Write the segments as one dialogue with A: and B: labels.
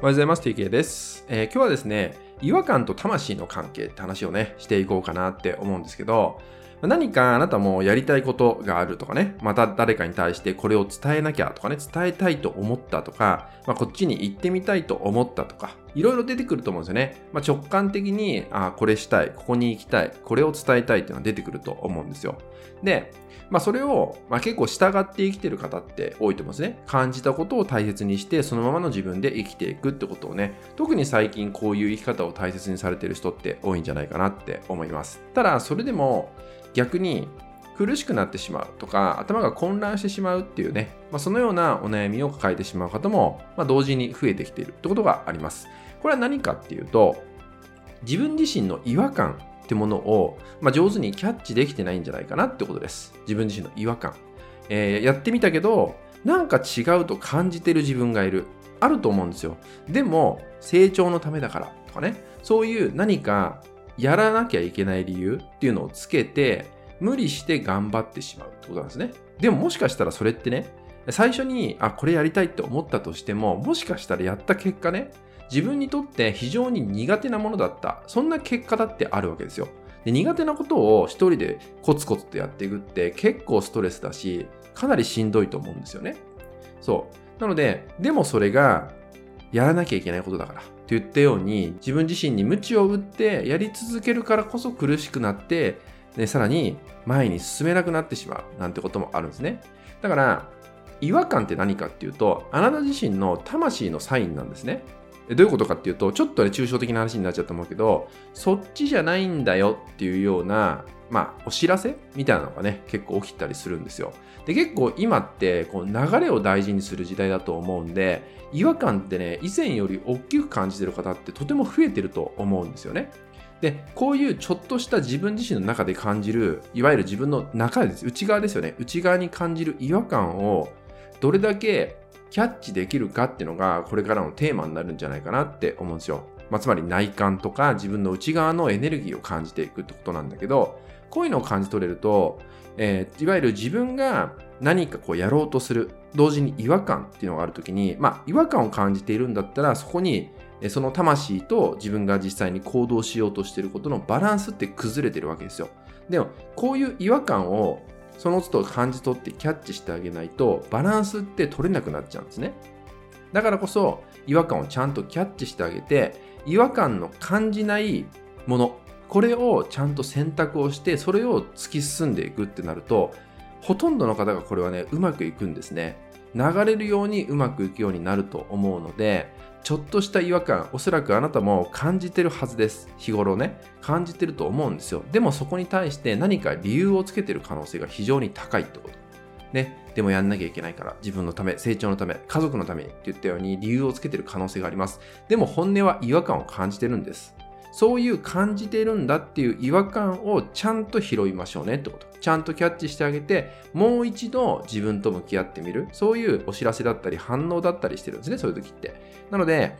A: おはようございます。TK です、えー今日はですね、違和感と魂の関係って話をね、していこうかなって思うんですけど、何かあなたもやりたいことがあるとかね、また誰かに対してこれを伝えなきゃとかね、伝えたいと思ったとか、まあ、こっちに行ってみたいと思ったとか、いろいろ出てくると思うんですよね。まあ、直感的に、あこれしたい、ここに行きたい、これを伝えたいっていうのは出てくると思うんですよ。で、まあ、それを、まあ、結構従って生きてる方って多いと思うんですね。感じたことを大切にして、そのままの自分で生きていくってことをね、特に最近こういう生き方を大切にされてる人って多いんじゃないかなって思います。ただ、それでも逆に苦しくなってしまうとか、頭が混乱してしまうっていうね、まあ、そのようなお悩みを抱えてしまう方も、まあ、同時に増えてきているってことがあります。これは何かっていうと、自分自身の違和感ってものを、まあ、上手にキャッチできてないんじゃないかなってことです。自分自身の違和感。えーやってみたけど、なんか違うと感じてる自分がいる。あると思うんですよ。でも、成長のためだからとかね、そういう何かやらなきゃいけない理由っていうのをつけて、無理して頑張ってしまうってことなんですね。でももしかしたらそれってね、最初に、あ、これやりたいって思ったとしても、もしかしたらやった結果ね、自分にとって非常に苦手なものだった。そんな結果だってあるわけですよ。で苦手なことを一人でコツコツとやっていくって結構ストレスだし、かなりしんどいと思うんですよね。そう。なので、でもそれがやらなきゃいけないことだから言ったように、自分自身に鞭を打ってやり続けるからこそ苦しくなって、でさらに前に進めなくなってしまうなんてこともあるんですね。だから、違和感って何かっていうと、あなた自身の魂のサインなんですね。どういうことかっていうと、ちょっとね、抽象的な話になっちゃうと思うけど、そっちじゃないんだよっていうような、まあ、お知らせみたいなのがね、結構起きたりするんですよ。で、結構今って、こう、流れを大事にする時代だと思うんで、違和感ってね、以前より大きく感じてる方ってとても増えてると思うんですよね。で、こういうちょっとした自分自身の中で感じる、いわゆる自分の中です、内側ですよね。内側に感じる違和感を、どれだけキャッチできるかっていうのが、これからのテーマになるんじゃないかなって思うんですよ。まあ、つまり内観とか自分の内側のエネルギーを感じていくってことなんだけど、こういうのを感じ取れると、えーいわゆる自分が何かこうやろうとする、同時に違和感っていうのがあるときに、まあ、違和感を感じているんだったら、そこにその魂と自分が実際に行動しようとしていることのバランスって崩れてるわけですよ。でも、こういう違和感をその都度感じ取ってキャッチしてあげないと、バランスって取れなくなっちゃうんですね。だからこそ、違和感をちゃんとキャッチしてあげて、違和感の感じないもの、これをちゃんと選択をして、それを突き進んでいくってなると、ほとんどの方がこれはね、うまくいくんですね。流れるようにうまくいくようになると思うので、ちょっとした違和感、おそらくあなたも感じてるはずです。日頃ね、感じてると思うんですよ。でもそこに対して何か理由をつけてる可能性が非常に高いってこと。ね、でもやんなきゃいけないから、自分のため、成長のため、家族のためにって言ったように理由をつけてる可能性があります。でも本音は違和感を感じてるんです。そういう感じてるんだっていう違和感をちゃんと拾いましょうねってこと。ちゃんとキャッチしてあげて、もう一度自分と向き合ってみる。そういうお知らせだったり反応だったりしてるんですね、そういう時って。なので、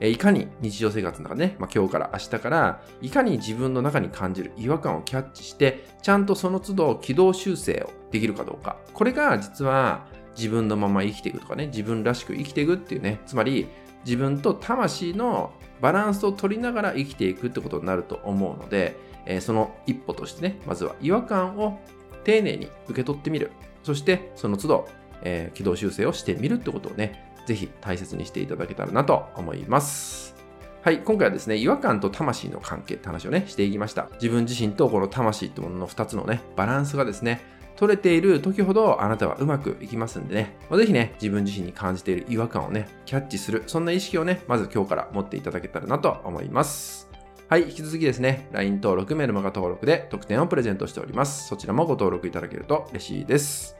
A: えいかに日常生活の中ね、まあ、今日から明日から、いかに自分の中に感じる違和感をキャッチして、ちゃんとその都度軌道修正をできるかどうか。これが実は自分のまま生きていくとかね、自分らしく生きていくっていうね、つまり自分と魂のバランスを取りながら生きていくってことになると思うので、えーその一歩としてね、まずは違和感を丁寧に受け取ってみる。そしてその都度、えー軌道修正をしてみるってことをね、ぜひ大切にしていただけたらなと思います。はい、今回はですね、違和感と魂の関係って話をね、していきました。自分自身とこの魂ってものの2つのね、バランスがですね、取れている時ほどあなたはうまくいきますんでね、まあぜひね、自分自身に感じている違和感をね、キャッチする、そんな意識をね、まず今日から持っていただけたらなと思います。はい、引き続きですね、LINE 登録、メルマガ登録で特典をプレゼントしております。そちらもご登録いただけると嬉しいです。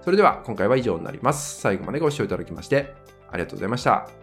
A: それでは今回は以上になります。最後までご視聴いただきましてありがとうございました。